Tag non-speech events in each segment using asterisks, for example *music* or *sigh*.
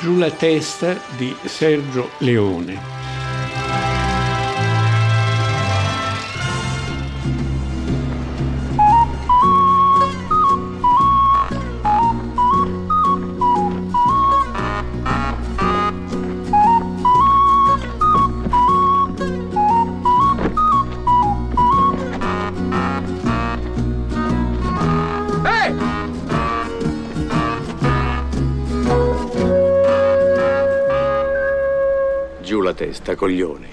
Giù la testa di Sergio Leone. Testa, coglione.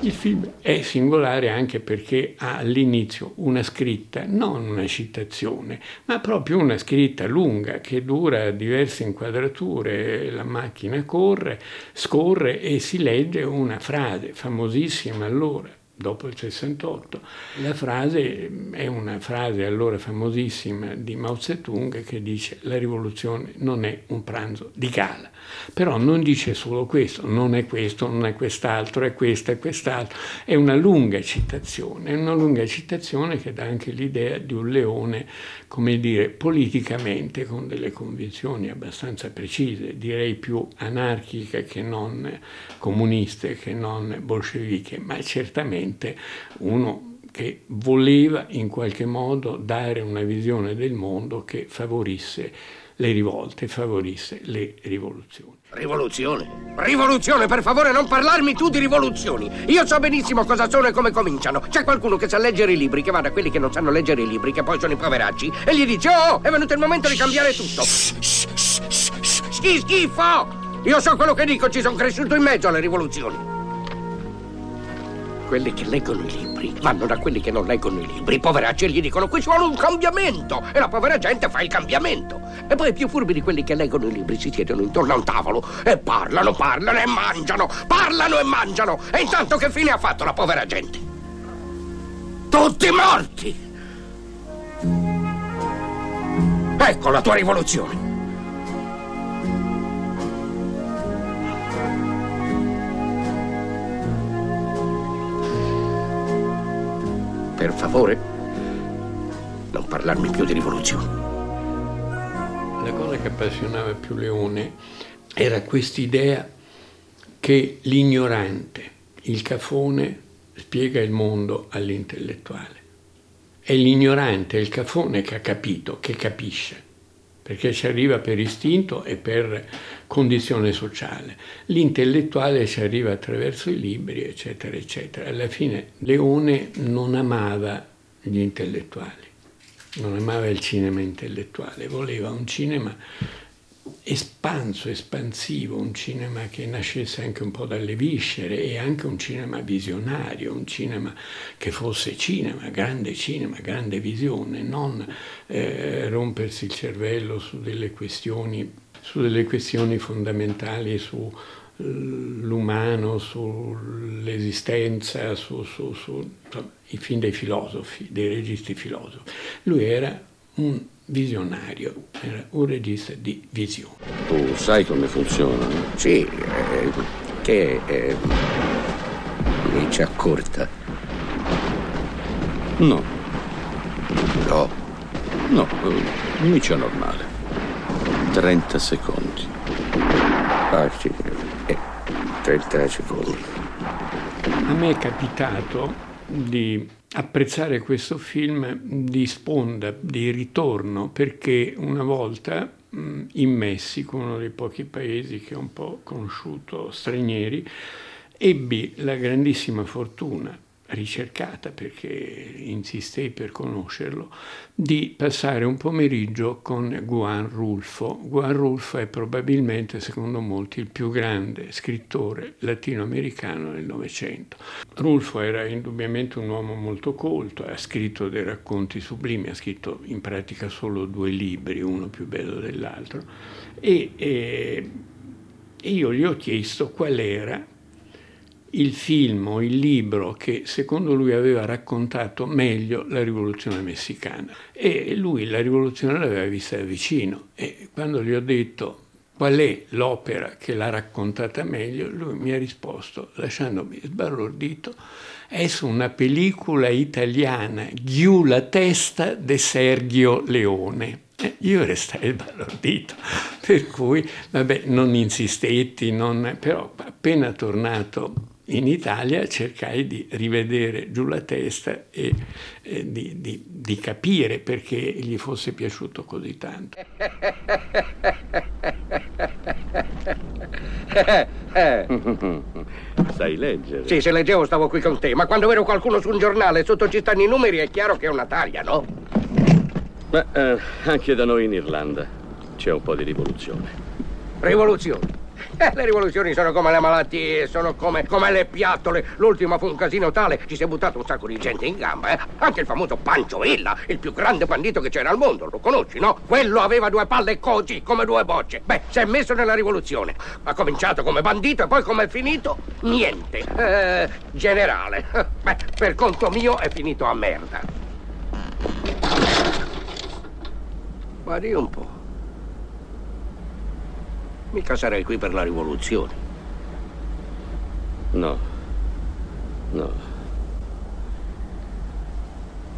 Il film è singolare anche perché ha all'inizio una scritta, non una citazione, ma proprio una scritta lunga che dura diverse inquadrature, la macchina corre, scorre e si legge una frase famosissima allora dopo il 68. La frase è una frase allora famosissima di Mao Zedong che dice la rivoluzione non è un pranzo di gala. Però non dice solo questo, non è questo, non è quest'altro, è questo, è quest'altro. È una lunga citazione, è una lunga citazione che dà anche l'idea di un leone, come dire, politicamente con delle convinzioni abbastanza precise, direi più anarchiche che non comuniste, che non bolsceviche, ma certamente uno che voleva in qualche modo dare una visione del mondo che favorisse le rivolte, favorisse le rivoluzioni. Rivoluzione? Rivoluzione, per favore, non parlarmi tu di rivoluzioni. Io so benissimo cosa sono e come cominciano. C'è qualcuno che sa leggere i libri, che va da quelli che non sanno leggere i libri, che poi sono i poveracci, e gli dice: Oh, è venuto il momento di cambiare tutto. Schi schifo! Io so quello che dico, ci sono cresciuto in mezzo alle rivoluzioni quelli che leggono i libri vanno da quelli che non leggono i libri. I poveracci gli dicono qui ci vuole un cambiamento e la povera gente fa il cambiamento. E poi i più furbi di quelli che leggono i libri si siedono intorno a un tavolo e parlano, parlano e mangiano, parlano e mangiano. E intanto che fine ha fatto la povera gente? Tutti morti! Ecco la tua rivoluzione. Per favore, non parlarmi più di rivoluzione. La cosa che appassionava più Leone era quest'idea che l'ignorante, il cafone, spiega il mondo all'intellettuale. È l'ignorante, il cafone che ha capito, che capisce perché ci arriva per istinto e per condizione sociale. L'intellettuale ci arriva attraverso i libri, eccetera, eccetera. Alla fine Leone non amava gli intellettuali, non amava il cinema intellettuale, voleva un cinema espanso, espansivo, un cinema che nascesse anche un po' dalle viscere e anche un cinema visionario, un cinema che fosse cinema, grande cinema, grande visione, non eh, rompersi il cervello su delle questioni, su delle questioni fondamentali, sull'umano, sull'esistenza, su, su, su insomma, i film dei filosofi, dei registi filosofi. Lui era un visionario, era un regista di visione. Tu sai come funziona? No? Sì, eh, che è Nietzsche accorta. No. No. No, Nietzsche normale. 30 secondi. Ah sì, eh, 30 secondi. A me è capitato di apprezzare questo film di sponda, di ritorno, perché una volta in Messico, uno dei pochi paesi che ho un po' conosciuto stranieri, ebbi la grandissima fortuna ricercata perché insistei per conoscerlo, di passare un pomeriggio con Guan Rulfo. Guan Rulfo è probabilmente, secondo molti, il più grande scrittore latinoamericano del Novecento. Rulfo era indubbiamente un uomo molto colto, ha scritto dei racconti sublimi, ha scritto in pratica solo due libri, uno più bello dell'altro, e, e io gli ho chiesto qual era il film o il libro che secondo lui aveva raccontato meglio la rivoluzione messicana. E lui la rivoluzione l'aveva vista da vicino. E quando gli ho detto qual è l'opera che l'ha raccontata meglio, lui mi ha risposto, lasciandomi sbalordito, è su una pellicola italiana, Giù la testa de Sergio Leone io restai sbalordito, per cui vabbè, non insistetti, non, però appena tornato in Italia cercai di rivedere giù la testa e eh, di, di, di, capire perché gli fosse piaciuto così tanto. *laughs* Sai leggere? Sì, se leggevo stavo qui con te, ma quando vedo qualcuno su un giornale sotto ci stanno i numeri è chiaro che è una taglia, no? Ma eh, anche da noi in Irlanda c'è un po' di rivoluzione. Rivoluzione? Eh, le rivoluzioni sono come le malattie, sono come, come le piattole. L'ultima fu un casino tale, ci si è buttato un sacco di gente in gamba, eh. Anche il famoso Pancio Villa, il più grande bandito che c'era al mondo, lo conosci, no? Quello aveva due palle così, come due bocce. Beh, si è messo nella rivoluzione. Ha cominciato come bandito e poi come è finito? Niente. Eh, generale. *laughs* Beh, per conto mio è finito a merda. Guardi un po'. Mica sarei qui per la rivoluzione. No. No.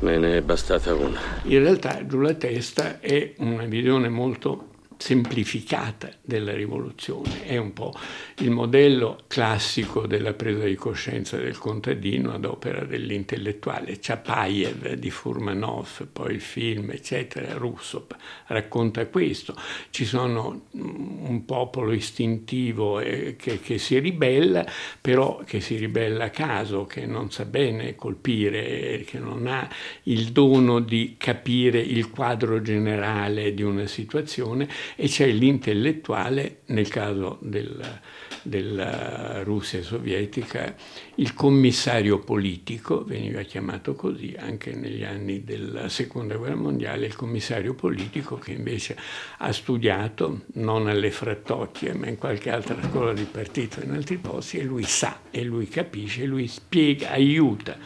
Me ne è bastata una. In realtà giù la testa è una visione molto semplificata della rivoluzione. È un po' il modello classico della presa di coscienza del contadino ad opera dell'intellettuale. Chapayev di Furmanov, poi il film, eccetera, Russo racconta questo. Ci sono un popolo istintivo eh, che, che si ribella, però che si ribella a caso, che non sa bene colpire, che non ha il dono di capire il quadro generale di una situazione e c'è l'intellettuale, nel caso del, della Russia sovietica, il commissario politico, veniva chiamato così anche negli anni della seconda guerra mondiale, il commissario politico che invece ha studiato, non alle frattocchie, ma in qualche altra scuola di partito in altri posti, e lui sa, e lui capisce, lui spiega, aiuta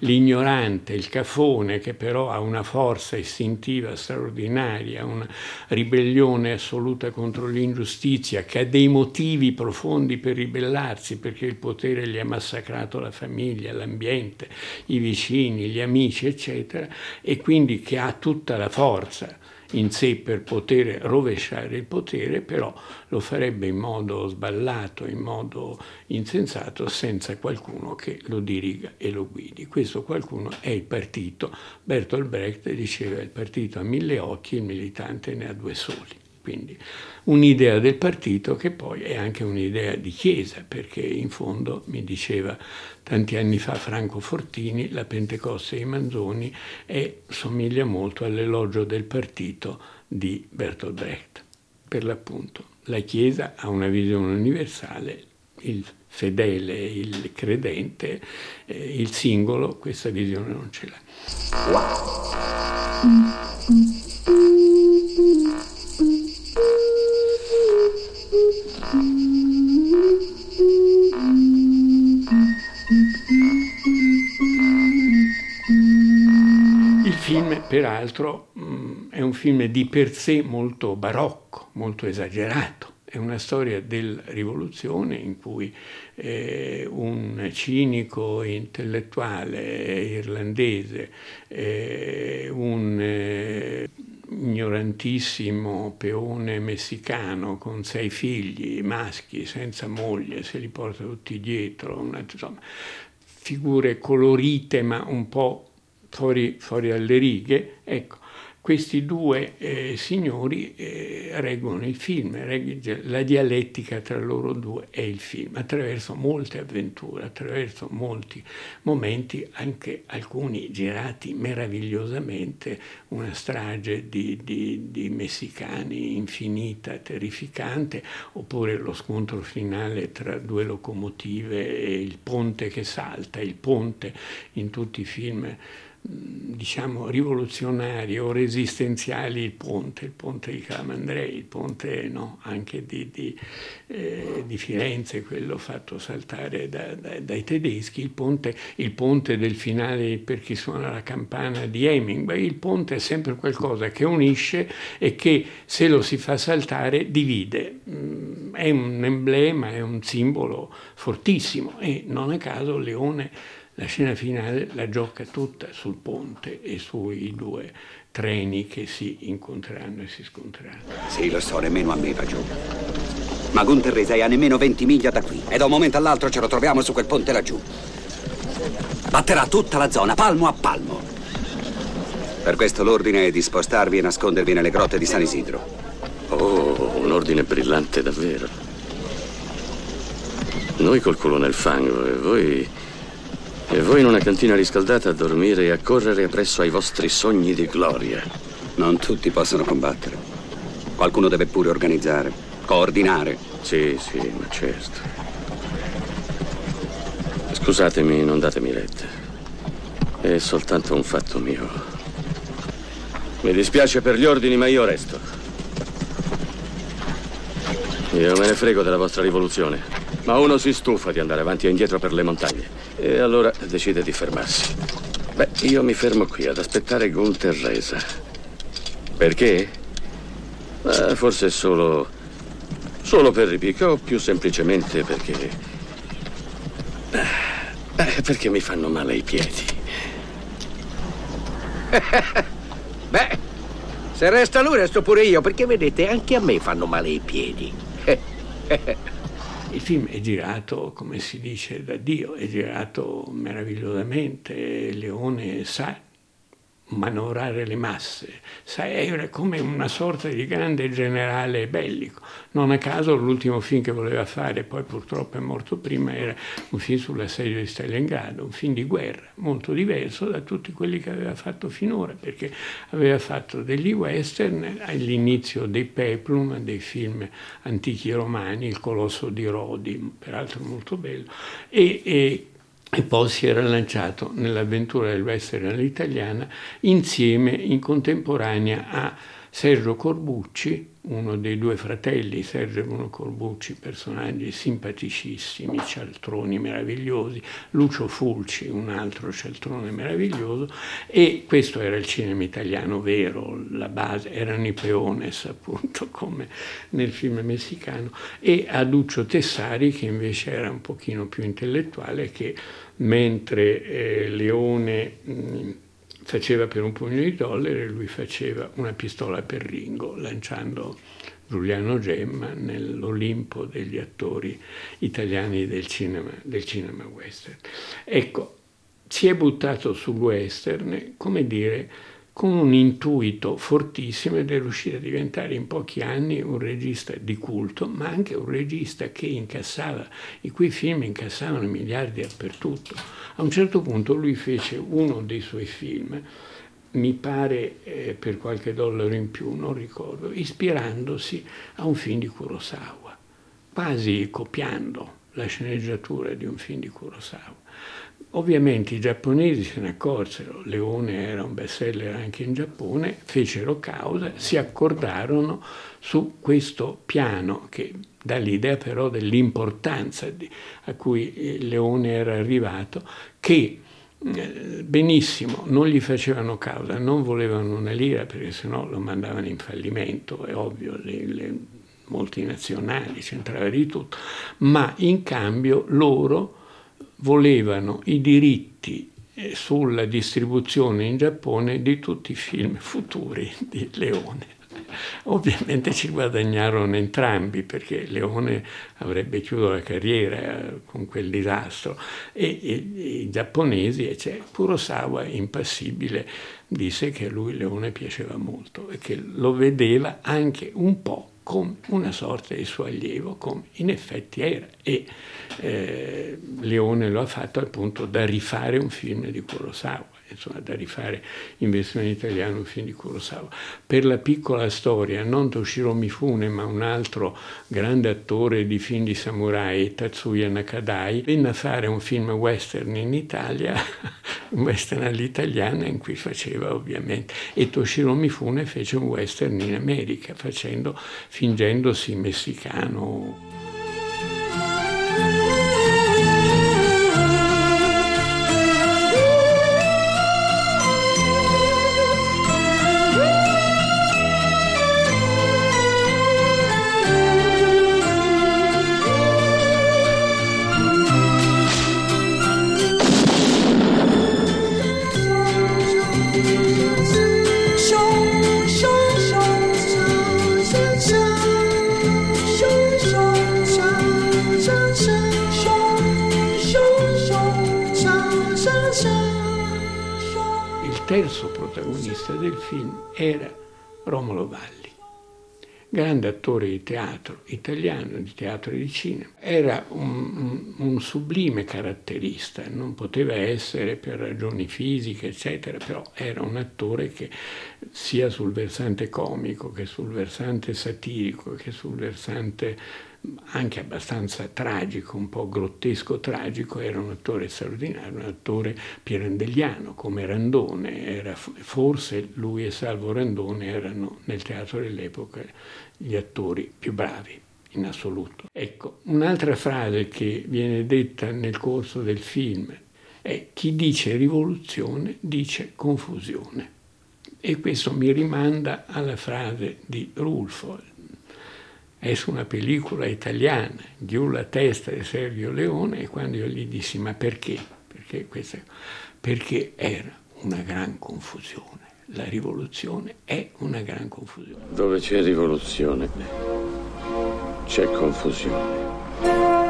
l'ignorante, il cafone che però ha una forza istintiva straordinaria, una ribellione assoluta contro l'ingiustizia, che ha dei motivi profondi per ribellarsi perché il potere gli ha massacrato la famiglia, l'ambiente, i vicini, gli amici, eccetera, e quindi che ha tutta la forza in sé per poter rovesciare il potere, però lo farebbe in modo sballato, in modo insensato, senza qualcuno che lo diriga e lo guidi. Questo qualcuno è il partito. Bertolt Brecht diceva il partito ha mille occhi, il militante ne ha due soli. Quindi un'idea del partito che poi è anche un'idea di chiesa, perché in fondo, mi diceva tanti anni fa Franco Fortini, la Pentecoste dei Manzoni è, somiglia molto all'elogio del partito di Bertolt Brecht. Per l'appunto, la Chiesa ha una visione universale, il fedele, il credente, eh, il singolo questa visione non ce l'ha. Wow. Peraltro mm, è un film di per sé molto barocco, molto esagerato. È una storia della rivoluzione in cui eh, un cinico intellettuale irlandese, eh, un eh, ignorantissimo peone messicano con sei figli maschi senza moglie, se li porta tutti dietro, una, insomma, figure colorite ma un po' fuori, fuori alle righe, ecco, questi due eh, signori eh, reggono il film, la dialettica tra loro due è il film, attraverso molte avventure, attraverso molti momenti, anche alcuni girati meravigliosamente, una strage di, di, di messicani infinita, terrificante, oppure lo scontro finale tra due locomotive e il ponte che salta, il ponte in tutti i film diciamo rivoluzionari o resistenziali il ponte, il ponte di Calamandrei, il ponte no, anche di, di, eh, di, Firenze, quello fatto saltare da, da, dai tedeschi, il ponte, il ponte, del finale per chi suona la campana di Hemingway, il ponte è sempre qualcosa che unisce e che se lo si fa saltare divide, mm, è un emblema, è un simbolo fortissimo e non a caso Leone La scena finale la gioca tutta sul ponte e sui due treni che si incontreranno e si scontreranno. Sì, lo so, nemmeno a me va giù. Ma Gunterrese è a nemmeno 20 miglia da qui e da un momento all'altro ce lo troviamo su quel ponte laggiù. Batterà tutta la zona, palmo a palmo. Per questo l'ordine è di spostarvi e nascondervi nelle grotte di San Isidro. Oh, un ordine brillante davvero. Noi col culo nel fango e voi e voi in una cantina riscaldata a dormire e a correre appresso ai vostri sogni di gloria. Non tutti possono combattere. Qualcuno deve pure organizzare, coordinare. Sì, sì, ma certo. Scusatemi, non datemi retta. È soltanto un fatto mio. Mi dispiace per gli ordini, ma io resto. Io me ne frego della vostra rivoluzione. Ma uno si stufa di andare avanti e indietro per le montagne. E allora decide di fermarsi. Beh, io mi fermo qui ad aspettare Gunther Resa. Perché? Eh, forse solo. solo per ripicca o più semplicemente perché. Eh, perché mi fanno male i piedi. *laughs* Beh, se resta lui, resto pure io, perché vedete, anche a me fanno male i piedi. *laughs* Il film è girato, come si dice, da Dio, è girato meravigliosamente, Leone sa manovrare le masse, sa, era come una sorta di grande generale bellico. Non a caso l'ultimo film che voleva fare, poi purtroppo è morto prima, era un film sull'assedio di Stalingrado, un film di guerra, molto diverso da tutti quelli che aveva fatto finora, perché aveva fatto degli western all'inizio dei peplum, dei film antichi romani, Il colosso di Rodi, peraltro molto bello, e, e e poi si era lanciato nell'avventura del western all'italiana insieme in contemporanea a Sergio Corbucci, uno dei due fratelli, Sergio e Bruno Corbucci, personaggi simpaticissimi, cialtroni meravigliosi, Lucio Fulci, un altro cialtrone meraviglioso, e questo era il cinema italiano vero, la base, erano i peones appunto *laughs* come nel film messicano, e a Duccio Tessari che invece era un pochino più intellettuale che mentre eh, Leone mh, faceva per un pugno di dollari, lui faceva una pistola per Ringo, lanciando Giuliano Gemma nell'Olimpo degli attori italiani del cinema, del cinema western. Ecco, si è buttato sul western, come dire, con un intuito fortissimo ed è riuscito a diventare in pochi anni un regista di culto, ma anche un regista che incassava, i cui film incassavano miliardi dappertutto. A un certo punto lui fece uno dei suoi film, mi pare eh, per qualche dollaro in più, non ricordo, ispirandosi a un film di Kurosawa, quasi copiando la sceneggiatura di un film di Kurosawa. Ovviamente i giapponesi se ne accorsero, Leone era un bestseller anche in Giappone, fecero causa, si accordarono su questo piano che dà l'idea però dell'importanza di, a cui eh, Leone era arrivato, che eh, benissimo, non gli facevano causa, non volevano una lira perché sennò lo mandavano in fallimento, è ovvio, le, le multinazionali, c'entrava di tutto, ma in cambio loro volevano i diritti eh, sulla distribuzione in Giappone di tutti i film futuri di Leone. Ovviamente ci guadagnarono entrambi perché Leone avrebbe chiuso la carriera eh, con quel disastro e, e, i giapponesi, cioè, Kurosawa impassibile, disse che a lui Leone piaceva molto e che lo vedeva anche un po' come una sorta di suo allievo, come in effetti era. E eh, Leone lo ha fatto al punto da rifare un film di Kurosawa insomma, da rifare in versione italiana un film di Kurosawa. Per la piccola storia, non Toshiro Mifune, ma un altro grande attore di film di samurai, Tatsuya Nakadai, venne a fare un film western in Italia, *laughs* un western all'italiana in cui faceva ovviamente, e Toshiro Mifune fece un western in America, facendo, fingendosi messicano. Film era Romolo Valli grande attore di teatro italiano, di teatro e di cinema. Era un, un, un, sublime caratterista, non poteva essere per ragioni fisiche, eccetera, però era un attore che sia sul versante comico che sul versante satirico che sul versante anche abbastanza tragico, un po' grottesco tragico, era un attore straordinario, un attore pirandelliano come Randone, era, forse lui e Salvo Randone erano nel teatro dell'epoca gli attori più bravi in assoluto. Ecco, un'altra frase che viene detta nel corso del film è chi dice rivoluzione dice confusione. E questo mi rimanda alla frase di Rulfo, è su una pellicola italiana, Giù la testa di Sergio Leone, e quando io gli dissi ma perché? Perché, questa, perché era una gran confusione. La rivoluzione è una gran confusione. Dove c'è rivoluzione c'è confusione.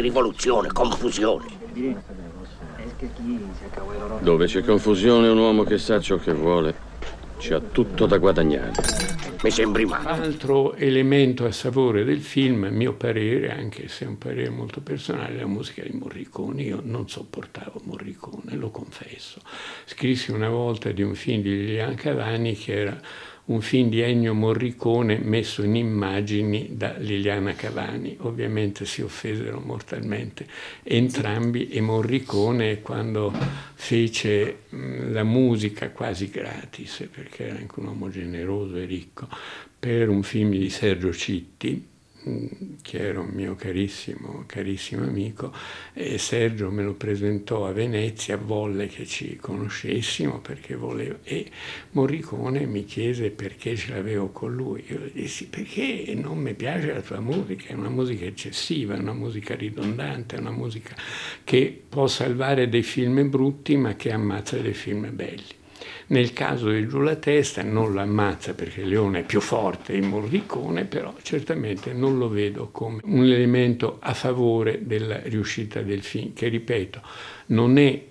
Rivoluzione, confusione. Dove c'è confusione, un uomo che sa ciò che vuole c'ha tutto da guadagnare. Mi sembri male. Altro elemento a savore del film, a mio parere, anche se è un parere molto personale, è la musica di Morricone. Io non sopportavo Morricone, lo confesso. Scrissi una volta di un film di Lilian Cavani che era un film di Ennio Morricone messo in immagini da Liliana Cavani. Ovviamente si offesero mortalmente entrambi e Morricone quando fece la musica quasi gratis, perché era anche un uomo generoso e ricco, per un film di Sergio Citti, che era un mio carissimo, carissimo amico, e Sergio me lo presentò a Venezia, volle che ci conoscessimo perché voleva, e Morricone mi chiese perché ce l'avevo con lui. Io gli dissi perché non mi piace la tua musica, è una musica eccessiva, è una musica ridondante, è una musica che può salvare dei film brutti ma che ammazza dei film belli. Nel caso di Giù la testa non lo ammazza perché il leone è più forte in Morricone, però certamente non lo vedo come un elemento a favore della riuscita del film, che ripeto, non è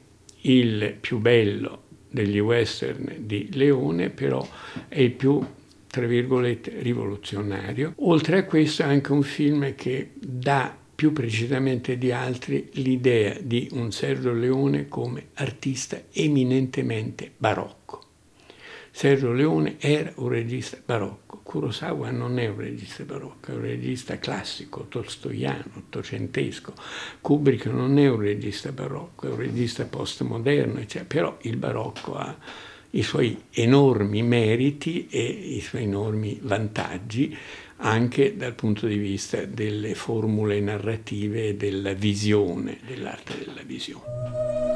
il più bello degli western di Leone, però è il più tra virgolette rivoluzionario. Oltre a questo è anche un film che dà più precisamente di altri l'idea di un Sergio Leone come artista eminentemente barocco. Sergio Leone era un regista barocco, Kurosawa non è un regista barocco, è un regista classico, tolstoiano, ottocentesco, Kubrick non è un regista barocco, è un regista postmoderno, eccetera. però il barocco ha i suoi enormi meriti e i suoi enormi vantaggi anche dal punto di vista delle formule narrative e della visione, dell'arte della visione.